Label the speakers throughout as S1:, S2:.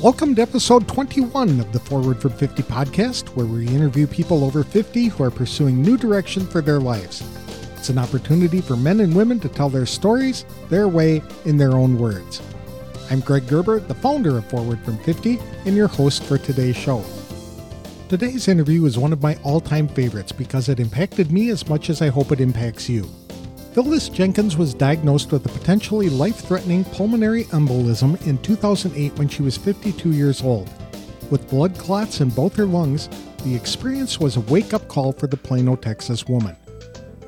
S1: Welcome to episode 21 of the Forward from 50 podcast, where we interview people over 50 who are pursuing new direction for their lives. It's an opportunity for men and women to tell their stories their way in their own words. I'm Greg Gerber, the founder of Forward from 50, and your host for today's show. Today's interview is one of my all time favorites because it impacted me as much as I hope it impacts you. Phyllis Jenkins was diagnosed with a potentially life threatening pulmonary embolism in 2008 when she was 52 years old. With blood clots in both her lungs, the experience was a wake up call for the Plano, Texas woman.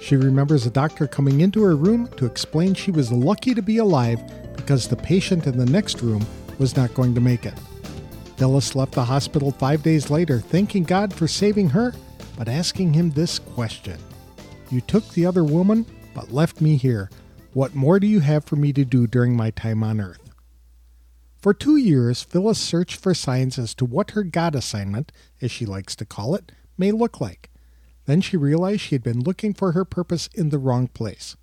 S1: She remembers a doctor coming into her room to explain she was lucky to be alive because the patient in the next room was not going to make it. Phyllis left the hospital five days later, thanking God for saving her, but asking him this question You took the other woman, but left me here. What more do you have for me to do during my time on earth? For two years, Phyllis searched for signs as to what her God assignment, as she likes to call it, may look like. Then she realized she had been looking for her purpose in the wrong place.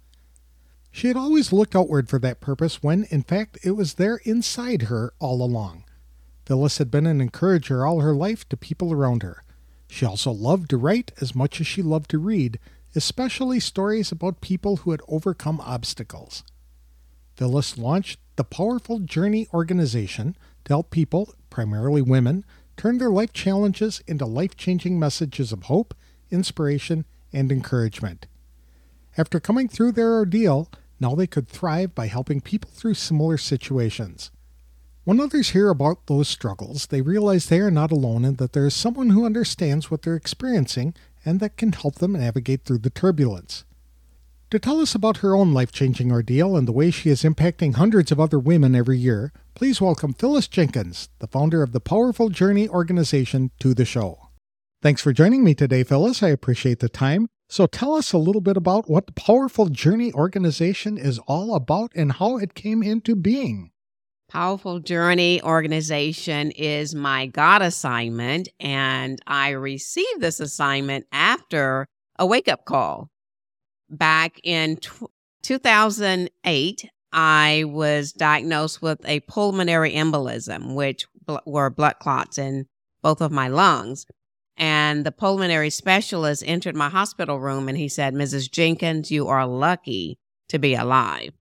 S1: She had always looked outward for that purpose when, in fact, it was there inside her all along. Phyllis had been an encourager all her life to people around her. She also loved to write as much as she loved to read, especially stories about people who had overcome obstacles. Phyllis launched the Powerful Journey organization to help people, primarily women, turn their life challenges into life changing messages of hope, inspiration, and encouragement. After coming through their ordeal, now they could thrive by helping people through similar situations. When others hear about those struggles, they realize they are not alone and that there is someone who understands what they're experiencing and that can help them navigate through the turbulence. To tell us about her own life changing ordeal and the way she is impacting hundreds of other women every year, please welcome Phyllis Jenkins, the founder of the Powerful Journey organization, to the show. Thanks for joining me today, Phyllis. I appreciate the time. So tell us a little bit about what the Powerful Journey organization is all about and how it came into being.
S2: Powerful Journey organization is my God assignment, and I received this assignment after a wake up call. Back in t- 2008, I was diagnosed with a pulmonary embolism, which bl- were blood clots in both of my lungs. And the pulmonary specialist entered my hospital room and he said, Mrs. Jenkins, you are lucky to be alive.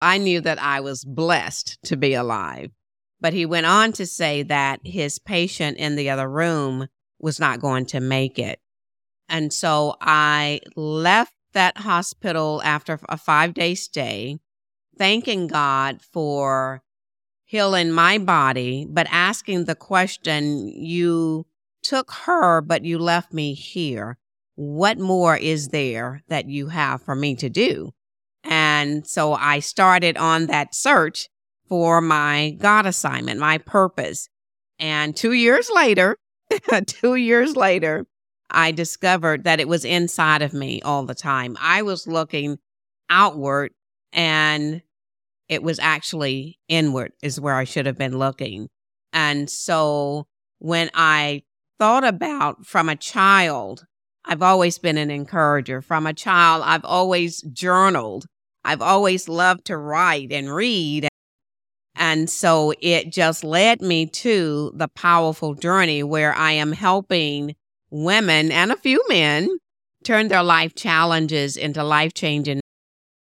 S2: I knew that I was blessed to be alive. But he went on to say that his patient in the other room was not going to make it. And so I left that hospital after a five day stay, thanking God for healing my body, but asking the question, You took her, but you left me here. What more is there that you have for me to do? And so I started on that search for my God assignment, my purpose. And two years later, two years later, I discovered that it was inside of me all the time. I was looking outward and it was actually inward, is where I should have been looking. And so when I thought about from a child, I've always been an encourager. From a child, I've always journaled. I've always loved to write and read. And so it just led me to the powerful journey where I am helping women and a few men turn their life challenges into life changing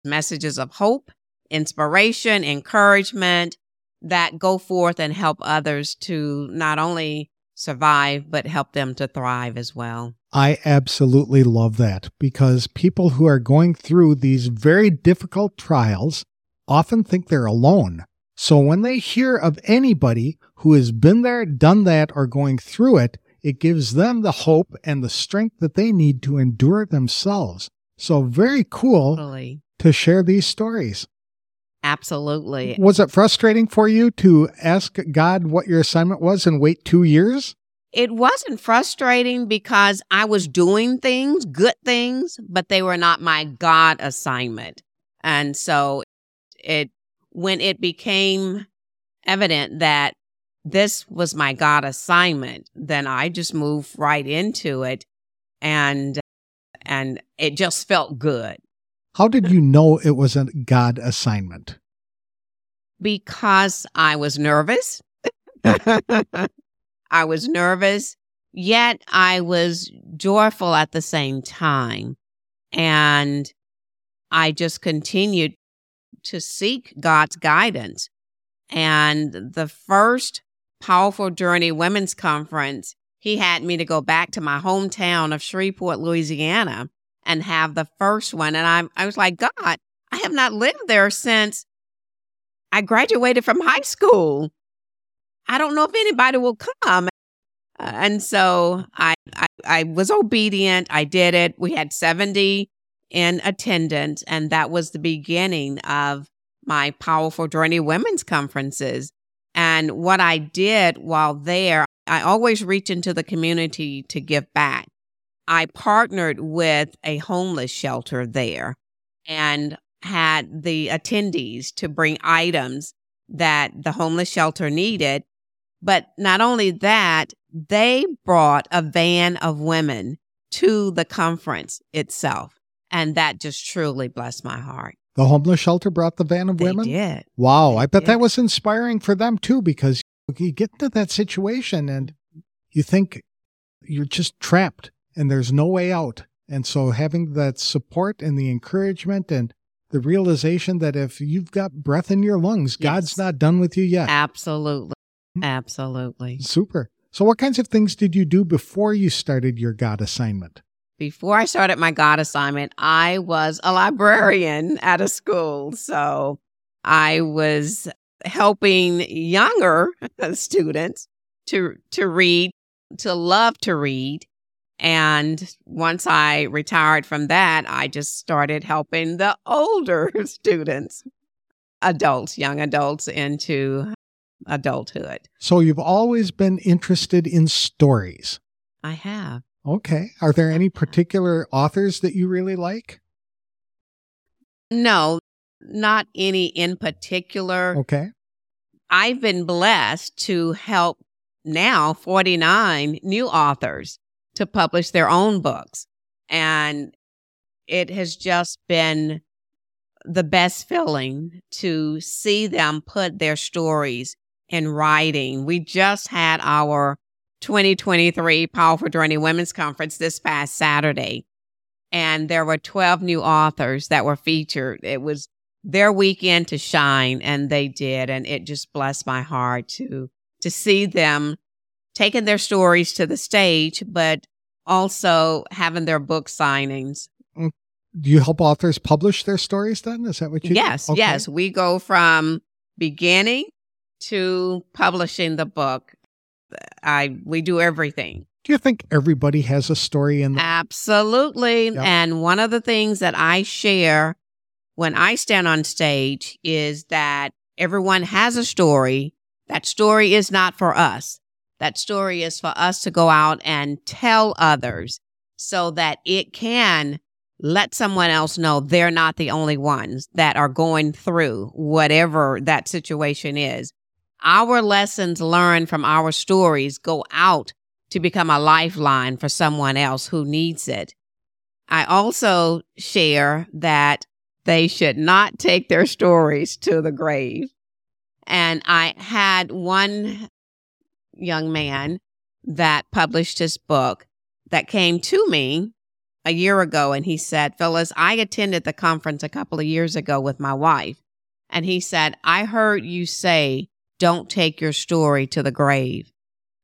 S2: messages of hope, inspiration, encouragement that go forth and help others to not only survive, but help them to thrive as well.
S1: I absolutely love that because people who are going through these very difficult trials often think they're alone. So when they hear of anybody who has been there, done that, or going through it, it gives them the hope and the strength that they need to endure themselves. So very cool
S2: Totally.
S1: to share these stories.
S2: Absolutely.
S1: Was it frustrating for you to ask God what your assignment was and wait two years?
S2: It wasn't frustrating because I was doing things, good things, but they were not my God assignment. And so it, when it became evident that this was my God assignment, then I just moved right into it and, and it just felt good.
S1: How did you know it was a God assignment?
S2: because I was nervous. I was nervous, yet I was joyful at the same time. And I just continued to seek God's guidance. And the first Powerful Journey Women's Conference, he had me to go back to my hometown of Shreveport, Louisiana, and have the first one. And I, I was like, God, I have not lived there since I graduated from high school. I don't know if anybody will come. Uh, and so I, I, I was obedient. I did it. We had 70 in attendance, and that was the beginning of my Powerful Journey Women's Conferences. And what I did while there, I always reach into the community to give back. I partnered with a homeless shelter there and had the attendees to bring items that the homeless shelter needed. But not only that, they brought a van of women to the conference itself. And that just truly blessed my heart.
S1: The homeless shelter brought the van of
S2: They
S1: women?
S2: did.
S1: Wow.
S2: They
S1: I bet
S2: did.
S1: that was inspiring for them too, because you get into that situation and you think you're just trapped and there's no way out. And so having that support and the encouragement and the realization that if you've got breath in your lungs, God's not done with you yet.
S2: Absolutely.
S1: Hmm.
S2: Absolutely.
S1: Super. So, what kinds of things did you do before you started your God assignment?
S2: Before I started my God assignment, I was a librarian at a school. So I was helping younger students to to read, to love to read. And once I retired from that, I just started helping the older students, adults, young adults into adulthood.
S1: So, you've always been interested in stories.
S2: I have.
S1: Okay. Are there any uh-huh. particular authors that you really like?
S2: No, not any in particular.
S1: Okay.
S2: I've been blessed to help now 49 new authors to publish their own books. And it has just been the best feeling to see them put their stories in writing. We just had our 2023 Powerful Journey Women's Conference this past Saturday, and there were 12 new authors that were featured. It was their weekend to shine and they did and it just blessed my heart to to see them taking their stories to the stage but also having their book signings mm.
S1: Do you help authors publish their stories then? Is that what you do?
S2: yes
S1: Okay.
S2: yes we go from beginning to publishing the book i we do everything
S1: Do you think everybody has a story in them?
S2: Absolutely.
S1: Yep.
S2: And one of the things that I share when I stand on stage is that everyone has a story. That story is not for us. That story is for us to go out and tell others so that it can let someone else know they're not the only ones that are going through whatever that situation is. Our lessons learned from our stories go out to become a lifeline for someone else who needs it. I also share that they should not take their stories to the grave. And I had one young man that published his book that came to me a year ago and he said, Phyllis, I attended the conference a couple of years ago with my wife. And he said, I heard you say, don't take your story to the grave.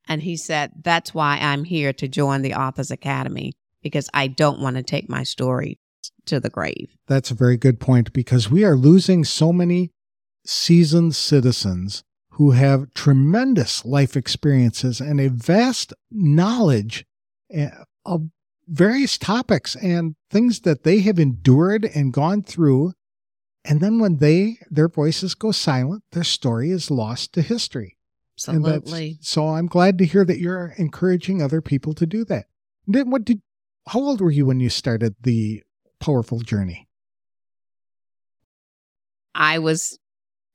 S2: And he said, That's why I'm here to join the Authors Academy because I don't want to take my story to the grave.
S1: That's a very good point because we are losing so many seasoned citizens who have tremendous life experiences and a vast knowledge eh, of various topics and things that they have endured and gone through. And then when they their voices go silent, their story is lost to history.
S2: Absolutely.
S1: So I'm glad to hear that you're encouraging other people to do that. Then what did how old were you when you started the powerful journey?
S2: I was,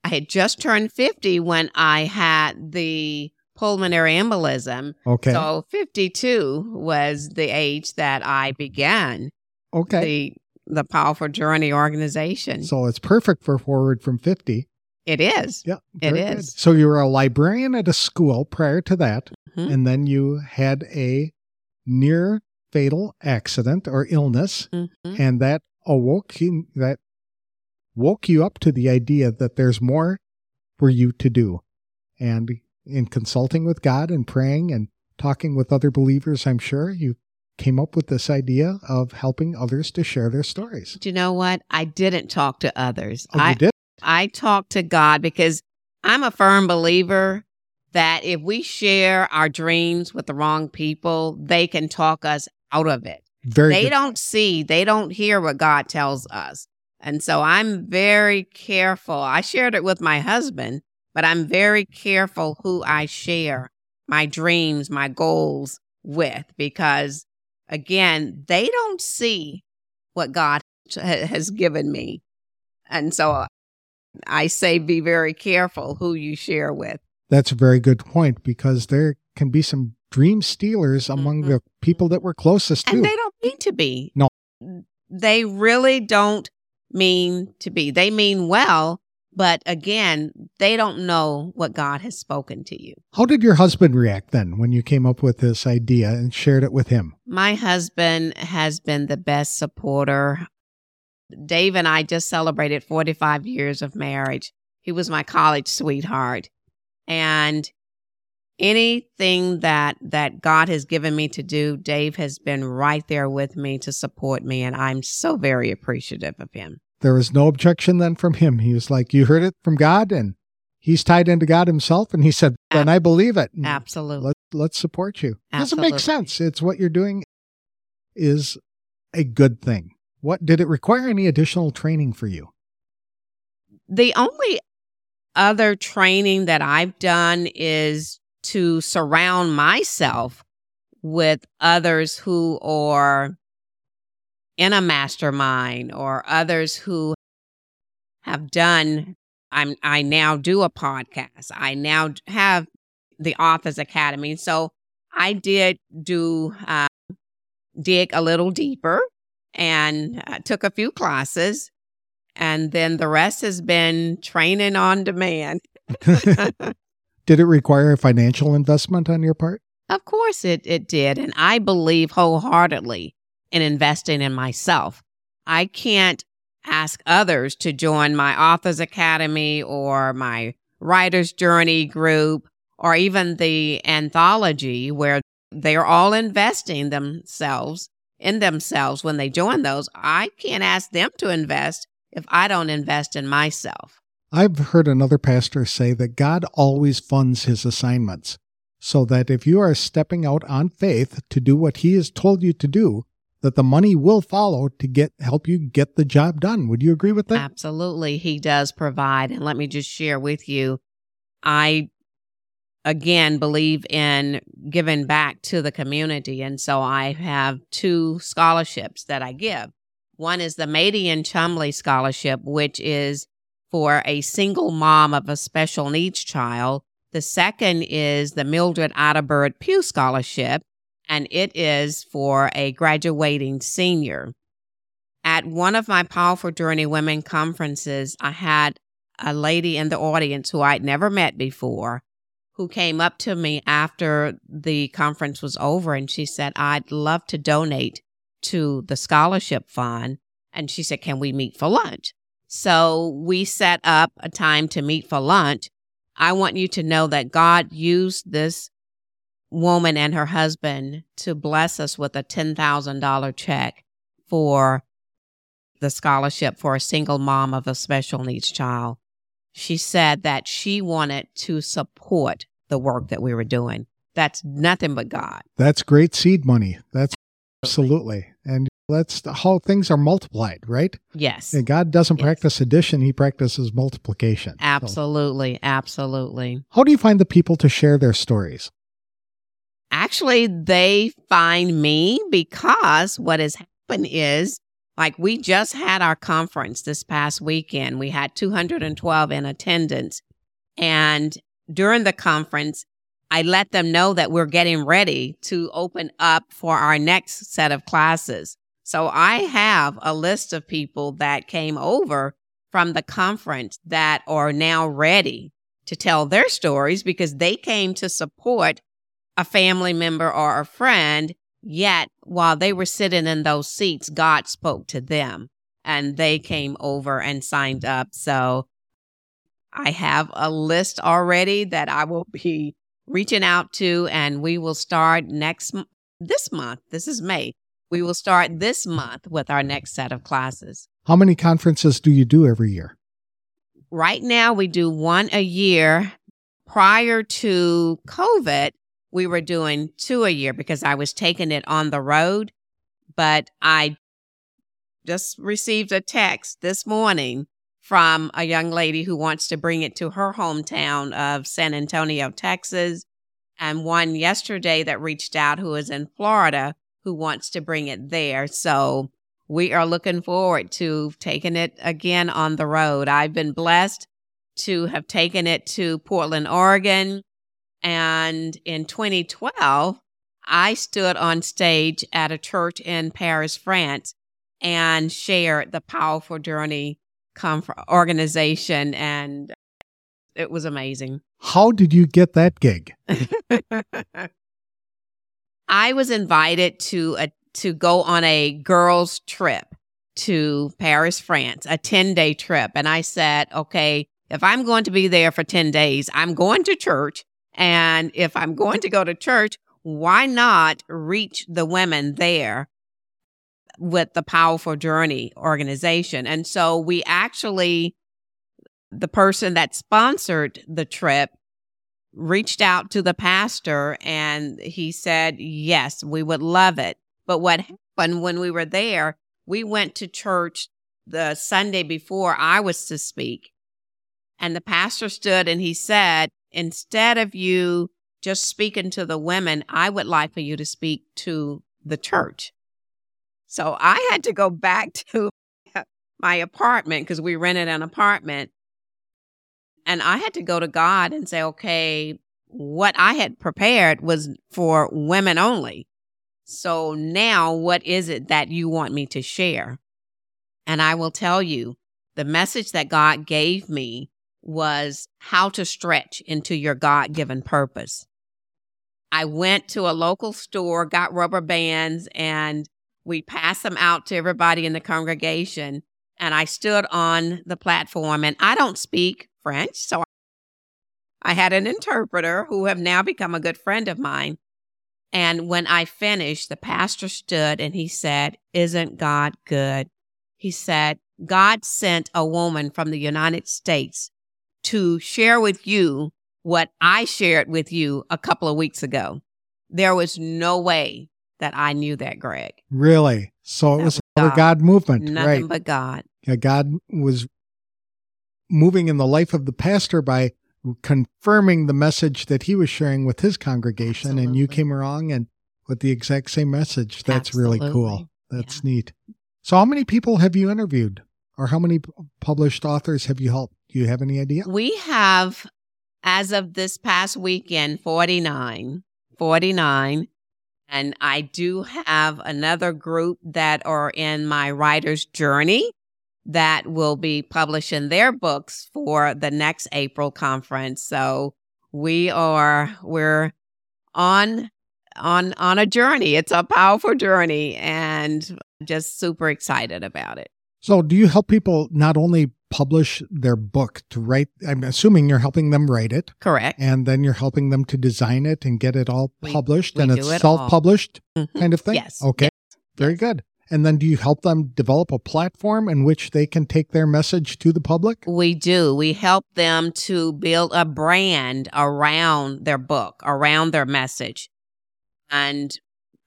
S2: I had just turned 50 when I had the pulmonary embolism.
S1: Okay.
S2: So 52 was the age that I began
S1: okay.
S2: the the Powerful Journey organization.
S1: So it's perfect for forward from 50.
S2: It is.
S1: Yeah,
S2: it
S1: is. good. So you were a librarian at a school prior to that,
S2: Mhm.
S1: and then you had a near fatal accident or illness,
S2: Mhm.
S1: and that awoke you, that woke you up to the idea that there's more for you to do. And in consulting with God and praying and talking with other believers, I'm sure you came up with this idea of helping others to share their stories.
S2: Do you know what? I didn't talk to others.
S1: Oh,
S2: I,
S1: did?
S2: I talked to God because I'm a firm believer that if we share our dreams with the wrong people, they can talk us out of it.
S1: Very
S2: they
S1: good.
S2: don't see, they don't hear what God tells us. And so I'm very careful. I shared it with my husband, but I'm very careful who I share my dreams, my goals with, because again, they don't see what God has given me. And so I say be very careful who you share with.
S1: That's a very good point because there can be some dream stealers among
S2: Mhm.
S1: the people that we're closest to.
S2: And they don't mean to be.
S1: No.
S2: They really don't mean to be. They mean well, but again, they don't know what God has spoken to you.
S1: How did your husband react then when you came up with this idea and shared it with him?
S2: My husband has been the best supporter. Dave and I just celebrated 45 years of marriage. He was my college sweetheart. And anything that that God has given me to do, Dave has been right there with me to support me and I'm so very appreciative of him.
S1: There was no objection then from him. He was like, You heard it from God, and he's tied into God himself. And he said, Then I believe it. and
S2: Absolutely.
S1: Let, let's support you. Doesn't make sense. It's what you're doing is a good thing. What did it require any additional training for you?
S2: The only other training that I've done is to surround myself with others who are in a mastermind or others who have done I'm I now do a podcast. I now have the Authors Academy. So I did do uh, dig a little deeper and uh, took a few classes and then the rest has been training on demand.
S1: Did it require a financial investment on your part?
S2: Of course it it did and I believe wholeheartedly in investing in myself. I can't ask others to join my authors academy or my writer's journey group or even the anthology where they're all investing themselves in themselves when they join those. I can't ask them to invest if I don't invest in myself.
S1: I've heard another pastor say that God always funds his assignments, so that if you are stepping out on faith to do what he has told you to do, that the money will follow to get help you get the job done. Would you agree with that?
S2: Absolutely, he does provide. And let me just share with you I, again, believe in giving back to the community. And so I have two scholarships that I give. One is the Mady and Chumley Scholarship, which is for a single mom of a special needs child. The second is the Mildred Otterbird Pew Scholarship, and it is for a graduating senior. At one of my Powerful Journey Women conferences, I had a lady in the audience who I'd never met before who came up to me after the conference was over and she said, I'd love to donate to the scholarship fund. And she said, Can we meet for lunch? So we set up a time to meet for lunch. I want you to know that God used this woman and her husband to bless us with a $10,000 check for the scholarship for a single mom of a special needs child. She said that she wanted to support the work that we were doing. That's nothing but God.
S1: That's great seed money. That's absolutely. And that's how things are multiplied, right?
S2: Yes.
S1: And God doesn't
S2: Yes.
S1: practice addition, he practices multiplication. So
S2: Absolutely. Absolutely.
S1: how do you find the people to share their stories?
S2: Actually, they find me because what has happened is like we just had our conference this past weekend. We had 212 in attendance. And during the conference, I let them know that we're getting ready to open up for our next set of classes. So I have a list of people that came over from the conference that are now ready to tell their stories because they came to support a family member or a friend. Yet while they were sitting in those seats, God spoke to them and they came over and signed up. So I have a list already that I will be reaching out to and we will start next this month. This is May. We will start this month with our next set of classes.
S1: How many conferences do you do every year?
S2: Right now, we do one a year. Prior to COVID, we were doing two a year because I was taking it on the road. But I just received a text this morning from a young lady who wants to bring it to her hometown of San Antonio, Texas, and one yesterday that reached out who is in Florida who wants to bring it there. So we are looking forward to taking it again on the road. I've been blessed to have taken it to Portland, Oregon. And in 2012, I stood on stage at a church in Paris, France, and shared the Powerful Journey organization. And it was amazing.
S1: How did you get that gig?
S2: I was invited to a to go on a girls trip to Paris, France, a 10-day trip, and I said, "Okay, if I'm going to be there for 10 days, I'm going to church, and if I'm going to go to church, why not reach the women there with the Powerful Journey organization?" And so we actually the person that sponsored the trip reached out to the pastor and he said, Yes, we would love it. But what happened when we were there, we went to church the Sunday before I was to speak. And the pastor stood and he said, Instead of you just speaking to the women, I would like for you to speak to the church. So I had to go back to my apartment because we rented an apartment and I had to go to God and say, okay, what I had prepared was for women only. So now what is it that you want me to share? And I will tell you the message that God gave me was how to stretch into your God given purpose. I went to a local store, got rubber bands, and we passed them out to everybody in the congregation. And I stood on the platform, and I don't speak French. So I had an interpreter who have now become a good friend of mine. And when I finished, the pastor stood and he said, Isn't God good? He said, God sent a woman from the United States to share with you what I shared with you a couple of weeks ago. There was no way that I knew that, Greg.
S1: Really? So it was, was God. God movement,
S2: Nothing
S1: right?
S2: but God.
S1: Yeah, God was moving in the life of the pastor by confirming the message that he was sharing with his congregation Absolutely. and you came along and with the exact same message that's Absolutely. really cool that's yeah. neat so how many people have you interviewed or how many published authors have you helped do you have any idea
S2: we have as of this past weekend 49 49 and i do have another group that are in my writer's journey that will be publishing their books for the next April conference. So we are we're on on on a journey. It's a powerful journey and just super excited about it.
S1: So do you help people not only publish their book to write I'm assuming you're helping them write it.
S2: Correct.
S1: And then you're helping them to design it and get it all published we, we and it's it self-published mm-hmm. kind of thing?
S2: Yes.
S1: Okay.
S2: Yes.
S1: Very
S2: yes.
S1: good. And then do you help them develop a platform in which they can take their message to the public?
S2: We do. We help them to build a brand around their book, around their message. And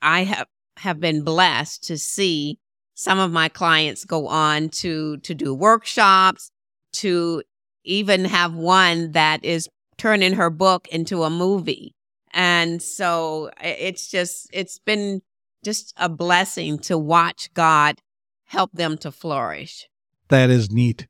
S2: I have, have been blessed to see some of my clients go on to, to do workshops, to even have one that is turning her book into a movie. And so it's just, it's been just a blessing to watch God help them to flourish.
S1: That is neat.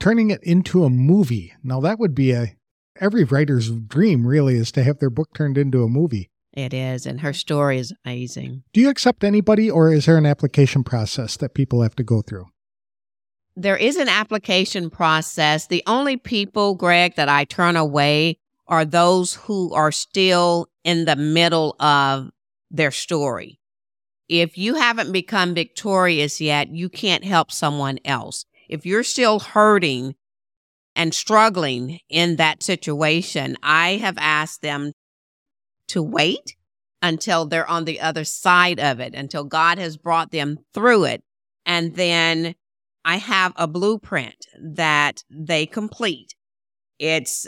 S1: Turning it into a movie. Now that would be a every writer's dream really is to have their book turned into a movie.
S2: It is, and her story is amazing.
S1: Do you accept anybody or is there an application process that people have to go through?
S2: there is an application process. The only people, Greg, that I turn away are those who are still in the middle of their story. If you haven't become victorious yet, you can't help someone else. If you're still hurting and struggling in that situation, I have asked them to wait until they're on the other side of it, until God has brought them through it. And then I have a blueprint that they complete. It's,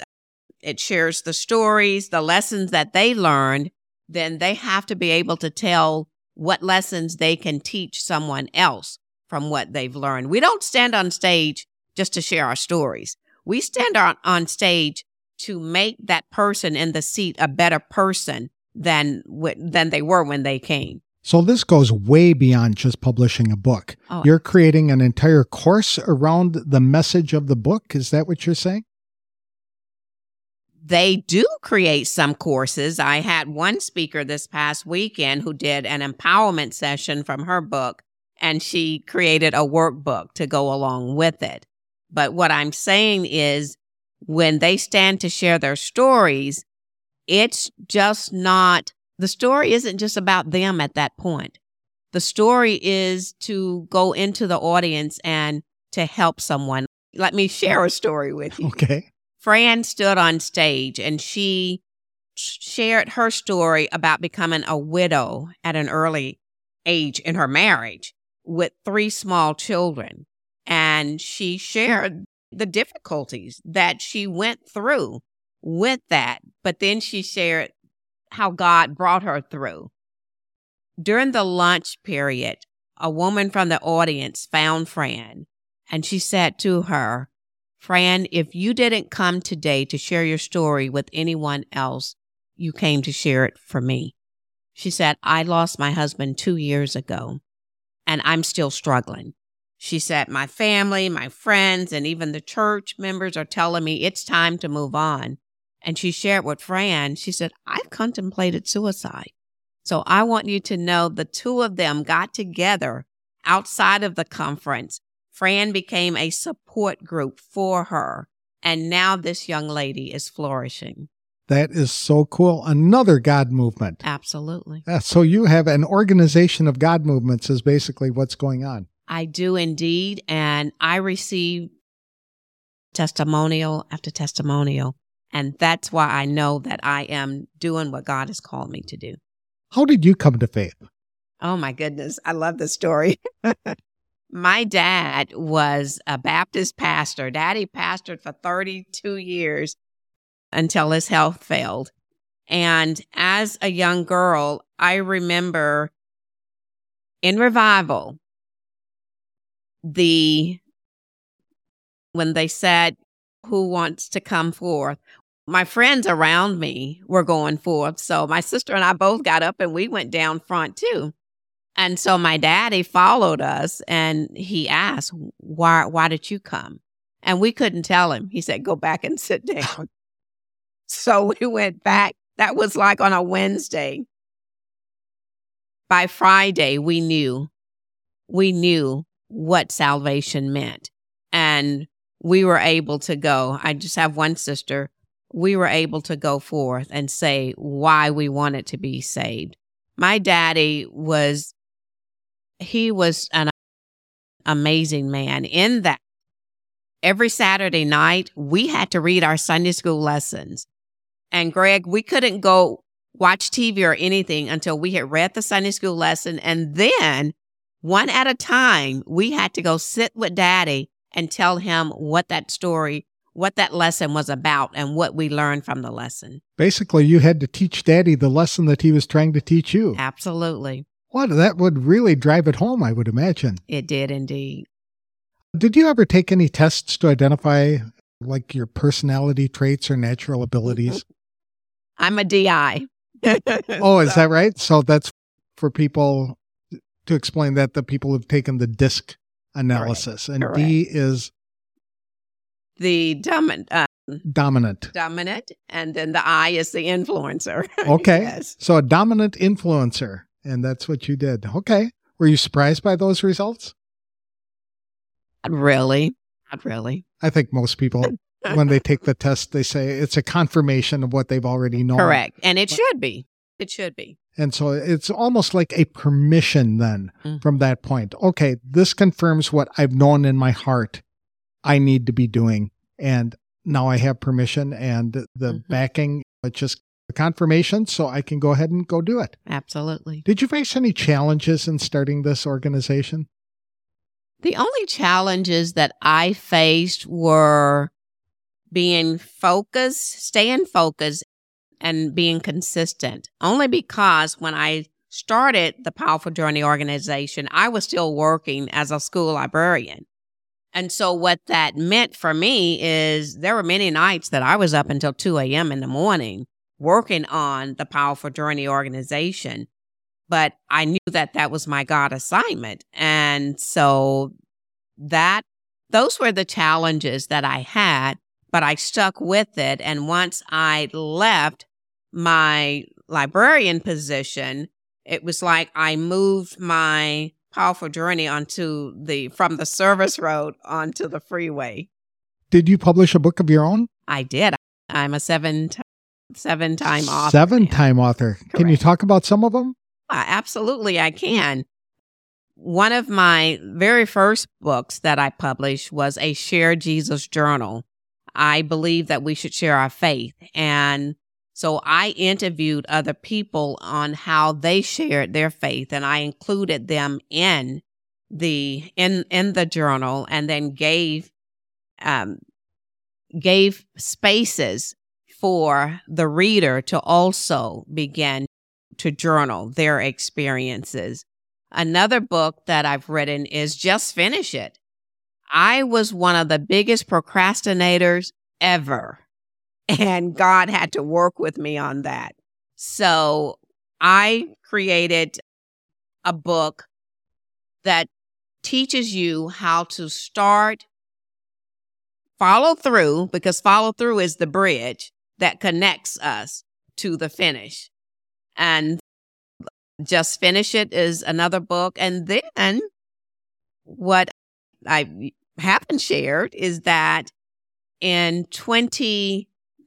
S2: it shares the stories, the lessons that they learned. Then they have to be able to tell what lessons they can teach someone else from what they've learned. We don't stand on stage just to share our stories. We stand on, on stage to make that person in the seat a better person than than they were when they came.
S1: So this goes way beyond just publishing a book. Oh, you're creating an entire course around the message of the book. Is that what you're saying?
S2: They do create some courses. I had one speaker this past weekend who did an empowerment session from her book, and she created a workbook to go along with it. But what I'm saying is, when they stand to share their stories, it's just not, the story isn't just about them at that point. The story is to go into the audience and to help someone. Let me share a story with you.
S1: Okay.
S2: Fran stood on stage and she shared her story about becoming a widow at an early age in her marriage with three small children. And she shared the difficulties that she went through with that. But then she shared how God brought her through. During the lunch period, a woman from the audience found Fran and she said to her, Fran, if you didn't come today to share your story with anyone else, you came to share it for me. She said, I lost my husband two years ago and I'm still struggling. She said, My family, my friends, and even the church members are telling me it's time to move on. And she shared with Fran, she said, I've contemplated suicide. So I want you to know the two of them got together outside of the conference. Fran became a support group for her. And now this young lady is flourishing.
S1: That is so cool. Another God movement.
S2: Absolutely.
S1: Yeah, so you have an organization of God movements, is basically what's going on.
S2: I do indeed. And I receive testimonial after testimonial and that's why I know that I am doing what God has called me to do.
S1: How did you come to faith?
S2: Oh my goodness. I love the story. my dad was a Baptist pastor. Daddy pastored for 32 years until his health failed. And as a young girl, I remember in revival, the when they said, Who wants to come forth? my friends around me were going forth. So my sister and I both got up and we went down front too. And so my daddy followed us and he asked, why, why did you come? And we couldn't tell him. He said, go back and sit down. so we went back. That was like on a Wednesday. By Friday, we knew, we knew what salvation meant. And we were able to go. I just have one sister we were able to go forth and say why we wanted to be saved. My daddy was, he was an amazing man in that every Saturday night we had to read our Sunday school lessons. And Greg, we couldn't go watch TV or anything until we had read the Sunday school lesson. And then one at a time, we had to go sit with daddy and tell him what that story what that lesson was about and what we learned from the lesson.
S1: Basically, you had to teach daddy the lesson that he was trying to teach you.
S2: Absolutely.
S1: What that would really drive it home, I would imagine.
S2: It did indeed.
S1: Did you ever take any tests to identify like your personality traits or natural abilities?
S2: I'm a DI.
S1: oh, is that right? So that's for people to explain that the people who've taken the DISC analysis, Correct. and Correct. D is
S2: the dominant. Uh,
S1: dominant.
S2: Dominant. And then the I is the influencer.
S1: Okay. yes. So a dominant influencer. And that's what you did. Okay. Were you surprised by those results?
S2: Not really. Not really.
S1: I think most people, when they take the test, they say it's a confirmation of what they've already known.
S2: Correct. And it should be. It should be.
S1: And so it's almost like a permission then
S2: Mm.
S1: from that point. Okay, this confirms what I've known in my heart I need to be doing. And now I have permission and the
S2: Mhm.
S1: backing, it's just the confirmation. So I can go ahead and go do it.
S2: Absolutely.
S1: Did you face any challenges in starting this organization?
S2: The only challenges that I faced were being focused, staying focused, and being consistent. Only because when I started the Powerful Journey organization, I was still working as a school librarian. And so, what that meant for me is there were many nights that I was up until 2 a.m. in the morning working on the Powerful Journey organization. But I knew that that was my God assignment. And so, that those were the challenges that I had, but I stuck with it. And once I left my librarian position, it was like I moved my powerful journey onto the from the service road onto the freeway.
S1: Did you publish a book of your own?
S2: I did. I'm a seven t- seven time author.
S1: Seven time author. Can you talk about some of them?
S2: Uh, Absolutely, I can. One of my very first books that I published was a Share Jesus journal. I believe that we should share our faith. And so I interviewed other people on how they shared their faith and I included them in the in in the journal and then gave um gave spaces for the reader to also begin to journal their experiences. Another book that I've written is Just Finish It. I was one of the biggest procrastinators ever, and God had to work with me on that. So I created a book that teaches you how to start, follow through, because follow through is the bridge that connects us to the finish. And just finish it is another book. And then what I haven't shared is that in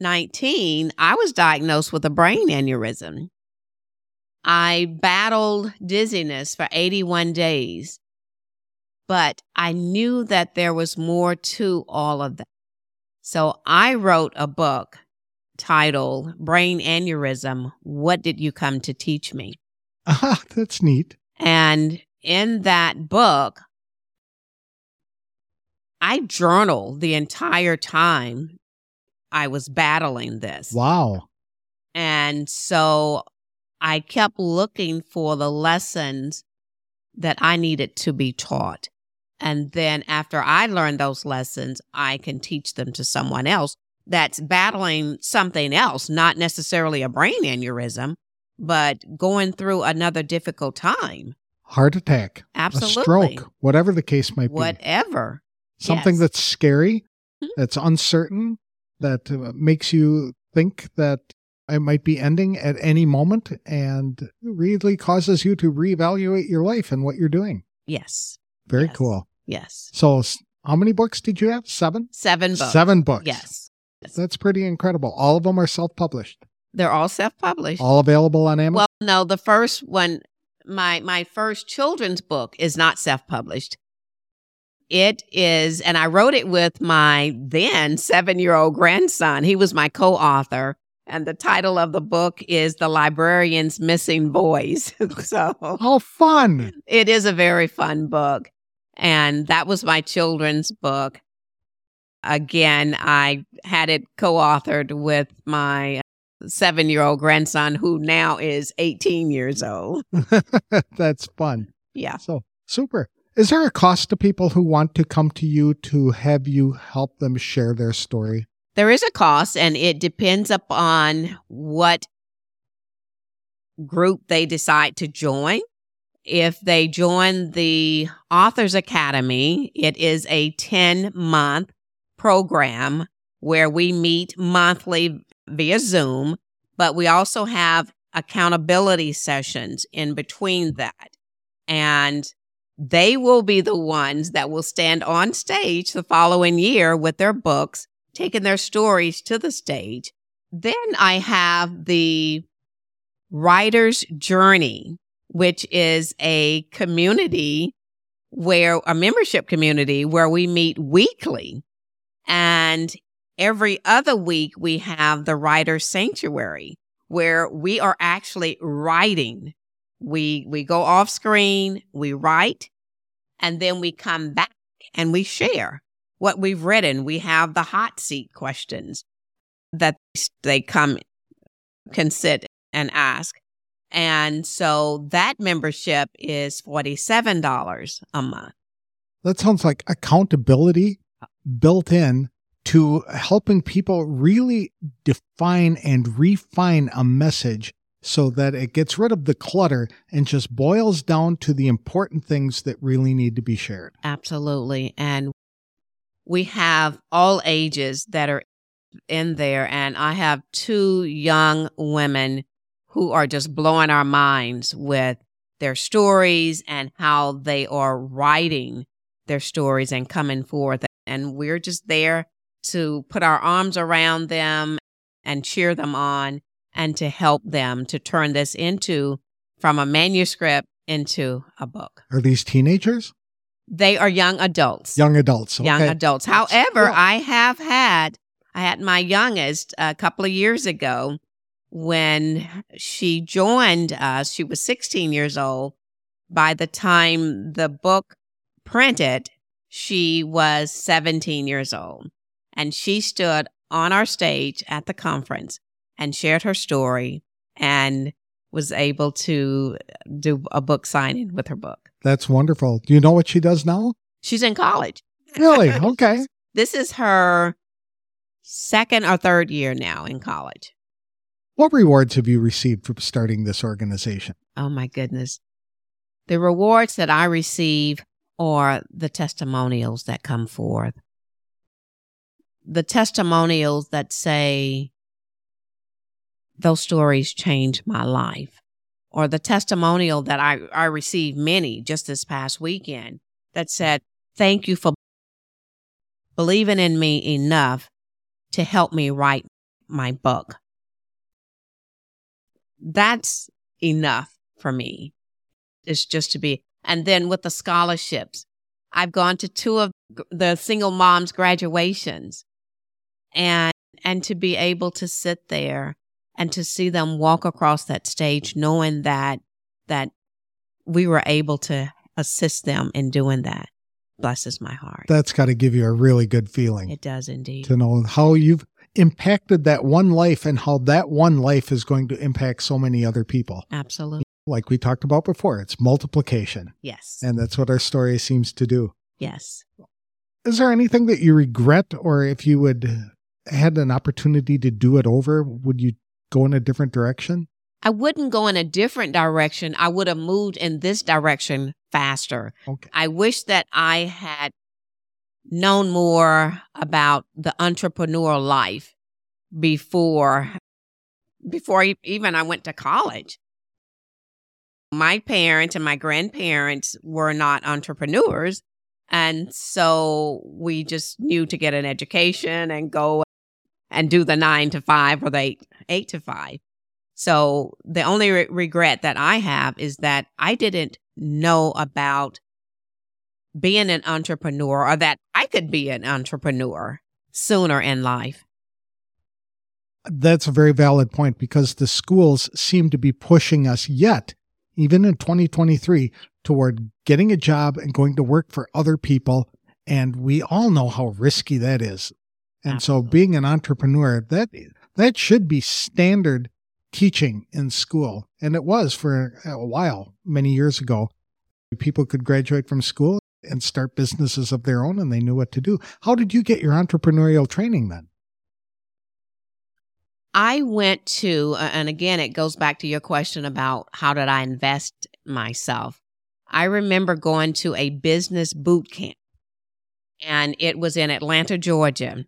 S2: 2019, I was diagnosed with a brain aneurysm. I battled dizziness for 81 days, but I knew that there was more to all of that. So I wrote a book titled Brain Aneurysm What Did You Come to Teach Me?
S1: Ah, that's neat.
S2: And in that book, I journaled the entire time I was battling this.
S1: Wow.
S2: And so I kept looking for the lessons that I needed to be taught. And then after I learned those lessons, I can teach them to someone else that's battling something else, not necessarily a brain aneurysm, but going through another difficult time.
S1: Heart attack,
S2: Absolutely.
S1: stroke, whatever the case might be.
S2: Whatever.
S1: Something
S2: Yes.
S1: that's scary,
S2: Mhm.
S1: that's uncertain, that uh, makes you think that it might be ending at any moment and really causes you to reevaluate your life and what you're doing.
S2: Yes.
S1: Very
S2: Yes.
S1: cool.
S2: Yes.
S1: So, how many books did you have? Seven?
S2: Seven books.
S1: Seven books.
S2: Yes.
S1: That's pretty incredible. All of them are self published,
S2: They're all self published.
S1: all available on Amazon.
S2: Well, no, the first one, my my first children's book is not self published. It is, and I wrote it with my then seven year old grandson. He was my co author. And the title of the book is The Librarian's Missing Boys. so
S1: How fun.
S2: it is a very fun book. And that was my children's book. Again, I had it co authored with my seven year old grandson, who now is 18 years old.
S1: That's fun.
S2: Yeah.
S1: So, super. Is there a cost to people who want to come to you to have you help them share their story?
S2: There is a cost, and it depends upon what group they decide to join. If they join the Authors Academy, it is a 10 month program where we meet monthly via Zoom, but we also have accountability sessions in between that. And they will be the ones that will stand on stage the following year with their books, taking their stories to the stage. Then I have the writer's journey, which is a community where a membership community where we meet weekly. And every other week we have the writer's sanctuary where we are actually writing. We, we go off screen, we write, and then we come back and we share what we've written. We have the hot seat questions that they come can sit and ask. And so that membership is $47 a month.
S1: That sounds like accountability built in to helping people really define and refine a message so that it gets rid of the clutter and just boils down to the important things that really need to be shared.
S2: Absolutely. And we have all ages that are in there. And I have two young women who are just blowing our minds with their stories and how they are writing their stories and coming forth. And we're just there to put our arms around them and cheer them on and to help them to turn this into from a manuscript into a book.
S1: Are these teenagers?
S2: They are young adults.
S1: Young adults. Okay.
S2: Young adults. However, I have had I had my youngest a couple of years ago when she joined us. She was 16 years old. By the time the book printed, she was 17 years old. And she stood on our stage at the conference and shared her story and was able to do a book signing with her book.
S1: That's wonderful. Do you know what she does now?
S2: She's in college.
S1: Really? Okay.
S2: this is her second or third year now in college.
S1: What rewards have you received for starting this organization?
S2: Oh my goodness. The rewards that I receive are the testimonials that come forth. The testimonials that say, those stories changed my life. Or the testimonial that I, I received many just this past weekend that said, Thank you for believing in me enough to help me write my book. That's enough for me. It's just to be, and then with the scholarships, I've gone to two of the single moms graduations and, and to be able to sit there and to see them walk across that stage knowing that, that we were able to assist them in doing that blesses my heart.
S1: That's got to give you a really good feeling.
S2: It does indeed.
S1: To know how you've impacted that one life and how that one life is going to impact so many other people.
S2: Absolutely.
S1: Like we talked about before, it's multiplication.
S2: Yes.
S1: And that's what our story seems to do.
S2: Yes.
S1: Is there anything that you regret, or if you would had an opportunity to do it over, would you go in a different direction?
S2: I wouldn't go in a different direction. I would have moved in this direction faster.
S1: Okay.
S2: I wish that I had known more about the entrepreneur life before before even I went to college. My parents and my grandparents were not entrepreneurs. And so we just knew to get an education and go and do the nine to five or the eight, eight to five. So the only re- regret that I have is that I didn't know about being an entrepreneur or that I could be an entrepreneur sooner in life.
S1: That's a very valid point because the schools seem to be pushing us yet, even in 2023, toward getting a job and going to work for other people. And we all know how risky that is. And Absolutely. so being an entrepreneur, that that should be standard teaching in school. And it was for a while, many years ago. People could graduate from school and start businesses of their own and they knew what to do. How did you get your entrepreneurial training then?
S2: I went to, and again, it goes back to your question about how did I invest myself. I remember going to a business boot camp, and it was in Atlanta, Georgia,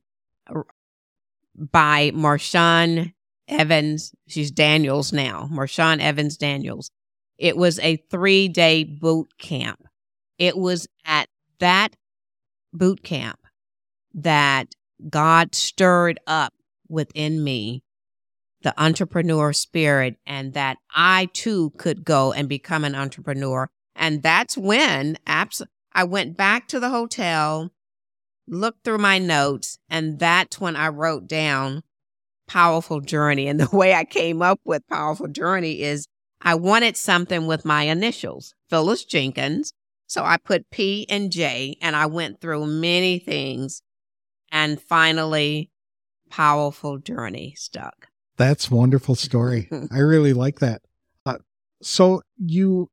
S2: by Marshawn Evans. She's Daniels now, Marshawn Evans Daniels. It was a three day boot camp It was at that boot camp that God stirred up within me the entrepreneur spirit and that I too could go and become an entrepreneur. And that's when abs- I went back to the hotel, looked through my notes, and that's when I wrote down Powerful Journey. And the way I came up with Powerful Journey is I wanted something with my initials, Phyllis Jenkins. So I put P and J, and I went through many things. And finally, Powerful Journey stuck.
S1: That's wonderful story. I really like that. Uh, so you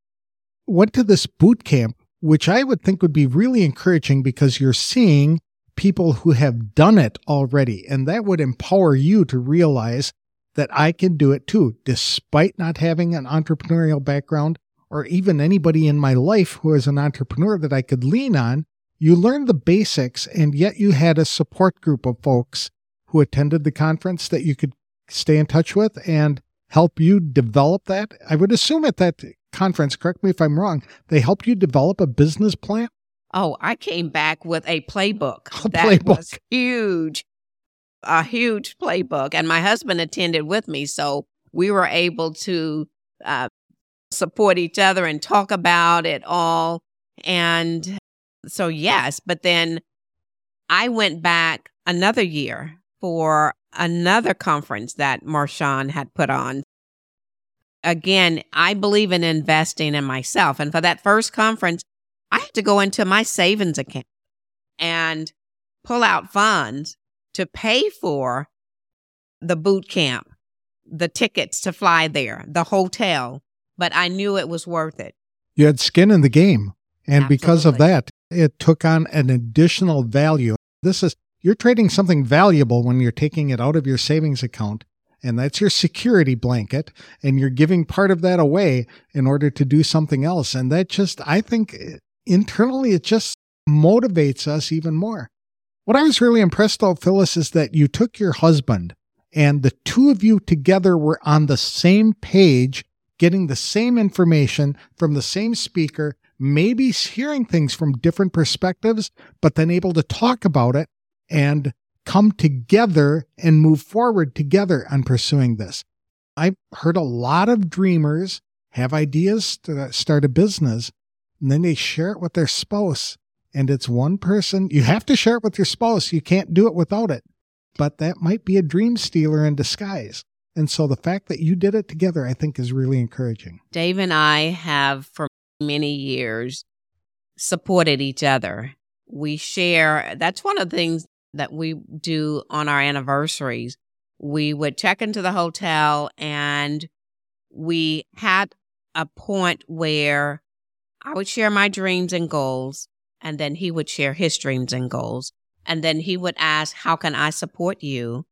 S1: went to this boot camp, which I would think would be really encouraging because you're seeing people who have done it already. And that would empower you to realize that I can do it too, despite not having an entrepreneurial background or even anybody in my life who is an entrepreneur that I could lean on. You learned the basics, and yet you had a support group of folks who attended the conference that you could stay in touch with and help you develop that. I would assume at that conference, correct me if I'm wrong, they helped you develop a business plan.
S2: Oh, I came back with a playbook.
S1: A
S2: that
S1: playbook.
S2: was huge, a huge playbook. And my husband attended with me. So we were able to uh, support each other and talk about it all. And so, yes, but then I went back another year for another conference that Marshawn had put on. Again, I believe in investing in myself. And for that first conference, I had to go into my savings account and pull out funds to pay for the boot camp, the tickets to fly there, the hotel. But I knew it was worth it.
S1: You had skin in the game. And because of that, it took on an additional value. This is, you're trading something valuable when you're taking it out of your savings account. And that's your security blanket. And you're giving part of that away in order to do something else. And that just, I think internally, it just motivates us even more. What I was really impressed though, Phyllis, is that you took your husband and the two of you together were on the same page, getting the same information from the same speaker, maybe hearing things from different perspectives, but then able to talk about it and come together and move forward together on pursuing this. I've heard a lot of dreamers have ideas to start a business and then they share it with their spouse and it's one person. You have to share it with your spouse. You can't do it without it. But that might be a dream stealer in disguise. And so the fact that you did it together, I think, is really encouraging.
S2: Dave and I have for many years supported each other. We share, that's one of the things that we do on our anniversaries. We would check into the hotel and we had a point where I would share my dreams and goals, and then he would share his dreams and goals. And then he would ask, How can I support you?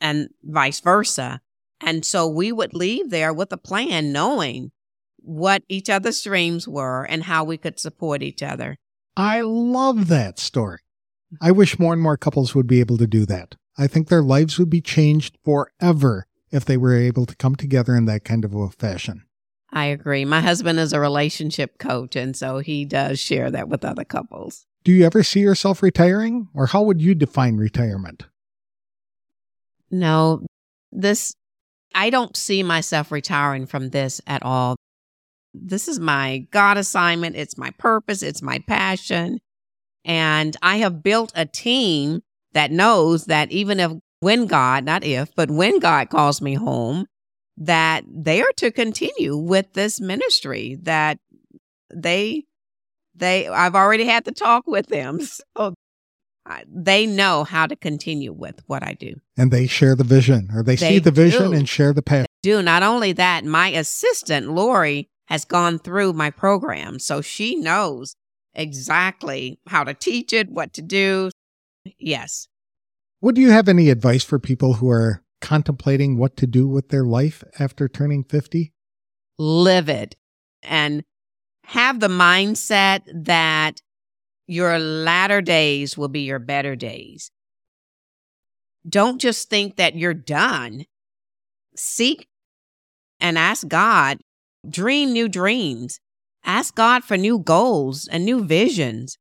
S2: And vice versa. And so we would leave there with a plan, knowing what each other's dreams were and how we could support each other.
S1: I love that story. I wish more and more couples would be able to do that. I think their lives would be changed forever if they were able to come together in that kind of a fashion.
S2: I agree. My husband is a relationship coach, and so he does share that with other couples.
S1: Do you ever see yourself retiring, or how would you define retirement?
S2: No, this, I don't see myself retiring from this at all. This is my God assignment. It's my purpose. It's my passion. And I have built a team that knows that even if, when God, not if, but when God calls me home, that they are to continue with this ministry, that they, they, I've already had the talk with them. So they know how to continue with what I do.
S1: And they share the vision, or they, see the vision
S2: do.
S1: and share the passion.
S2: do. Not only that, my assistant, Lori, has gone through my program. So she knows exactly how to teach it, what to do. Yes.
S1: Would you have any advice for people who are contemplating what to do with their life after turning 50?
S2: Live it and have the mindset that your latter days will be your better days. Don't just think that you're done. Seek and ask God, dream new dreams ask God for new goals and new visions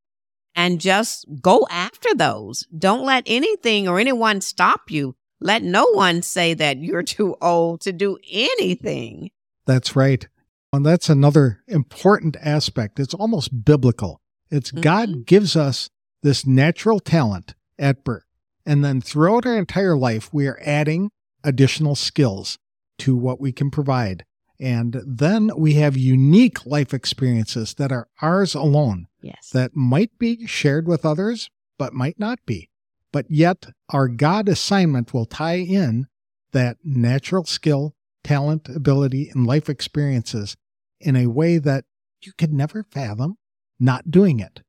S2: and just go after those. Don't let anything or anyone stop you. Let no one say that you're too old to do anything.
S1: That's right. And that's another important aspect. It's almost biblical. It's mm-hmm. God gives us this natural talent at birth. And then throughout our entire life, we are adding additional skills to what we can provide. And then we have unique life experiences that are ours alone.
S2: Yes.
S1: That might be shared with others, but might not be. But yet, our God assignment will tie in that natural skill, talent, ability, and life experiences in a way that you could never fathom not doing it.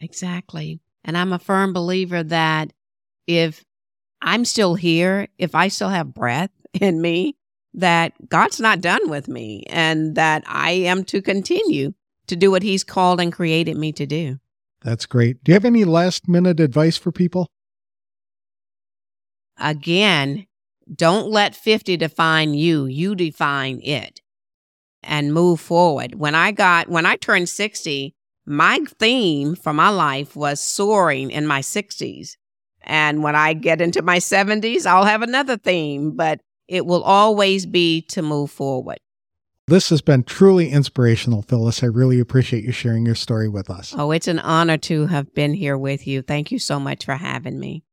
S2: Exactly. And I'm a firm believer that if I'm still here, if I still have breath in me, that God's not done with me and that I am to continue to do what He's called and created me to do.
S1: That's great. Do you have any last minute advice for people?
S2: Again, don't let 50 define you, you define it and move forward. When I got, when I turned 60, my theme for my life was soaring in my 60s. And when I get into my 70s, I'll have another theme, but it will always be to move forward.
S1: This has been truly inspirational, Phyllis. I really appreciate you sharing your story with us.
S2: Oh, it's an honor to have been here with you. Thank you so much for having me.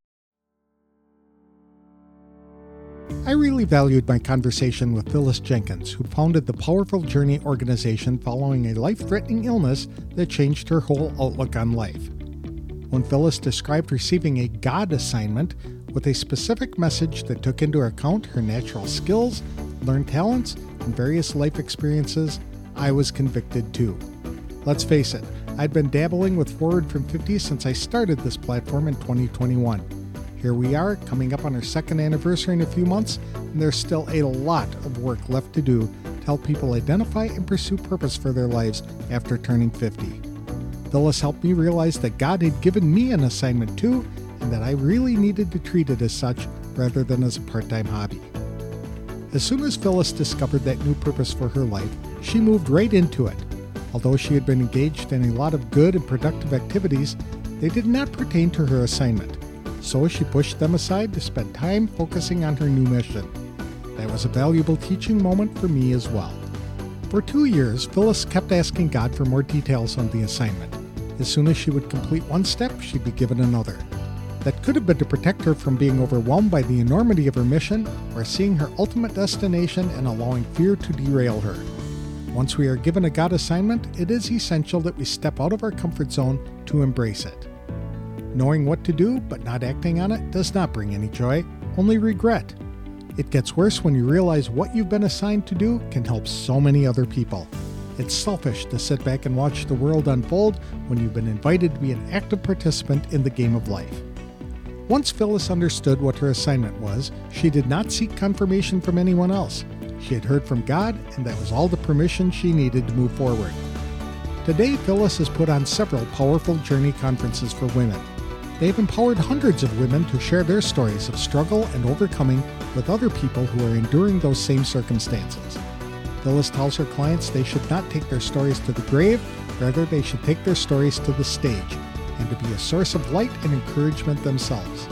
S1: I really valued my conversation with Phyllis Jenkins, who founded the Powerful Journey organization following a life threatening illness that changed her whole outlook on life. When Phyllis described receiving a God assignment with a specific message that took into account her natural skills, learned talents, and various life experiences, I was convicted too. Let's face it, I'd been dabbling with Forward from 50 since I started this platform in 2021. Here we are, coming up on our second anniversary in a few months, and there's still a lot of work left to do to help people identify and pursue purpose for their lives after turning 50. Phyllis helped me realize that God had given me an assignment too, and that I really needed to treat it as such rather than as a part time hobby. As soon as Phyllis discovered that new purpose for her life, she moved right into it. Although she had been engaged in a lot of good and productive activities, they did not pertain to her assignment so she pushed them aside to spend time focusing on her new mission. That was a valuable teaching moment for me as well. For two years, Phyllis kept asking God for more details on the assignment. As soon as she would complete one step, she'd be given another. That could have been to protect her from being overwhelmed by the enormity of her mission or seeing her ultimate destination and allowing fear to derail her. Once we are given a God assignment, it is essential that we step out of our comfort zone to embrace it. Knowing what to do but not acting on it does not bring any joy, only regret. It gets worse when you realize what you've been assigned to do can help so many other people. It's selfish to sit back and watch the world unfold when you've been invited to be an active participant in the game of life. Once Phyllis understood what her assignment was, she did not seek confirmation from anyone else. She had heard from God, and that was all the permission she needed to move forward. Today, Phyllis has put on several powerful journey conferences for women. They've empowered hundreds of women to share their stories of struggle and overcoming with other people who are enduring those same circumstances. Phyllis tells her clients they should not take their stories to the grave, rather, they should take their stories to the stage and to be a source of light and encouragement themselves.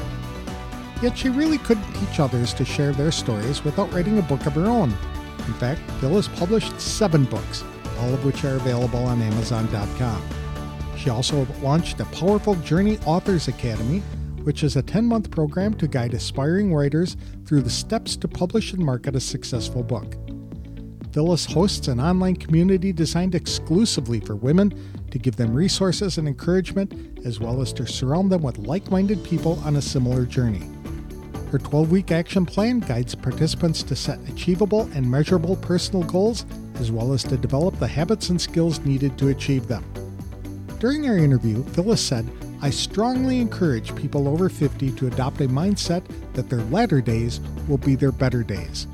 S1: Yet she really couldn't teach others to share their stories without writing a book of her own. In fact, Phyllis published seven books, all of which are available on Amazon.com. She also launched the Powerful Journey Authors Academy, which is a 10 month program to guide aspiring writers through the steps to publish and market a successful book. Phyllis hosts an online community designed exclusively for women to give them resources and encouragement, as well as to surround them with like minded people on a similar journey. Her 12 week action plan guides participants to set achievable and measurable personal goals, as well as to develop the habits and skills needed to achieve them. During our interview, Phyllis said, I strongly encourage people over 50 to adopt a mindset that their latter days will be their better days.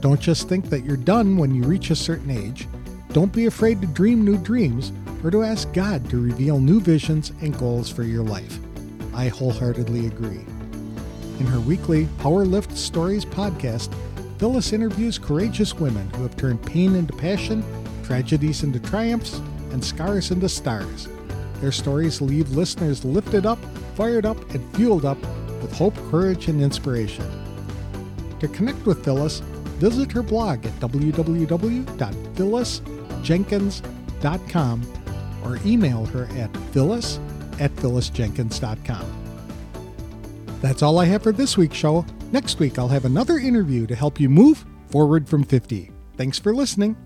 S1: Don't just think that you're done when you reach a certain age. Don't be afraid to dream new dreams or to ask God to reveal new visions and goals for your life. I wholeheartedly agree. In her weekly Power Lift Stories podcast, Phyllis interviews courageous women who have turned pain into passion, tragedies into triumphs, and scars into stars. Their stories leave listeners lifted up, fired up, and fueled up with hope, courage, and inspiration. To connect with Phyllis, visit her blog at www.phyllisjenkins.com or email her at phyllis at phyllisjenkins.com. That's all I have for this week's show. Next week, I'll have another interview to help you move forward from 50. Thanks for listening.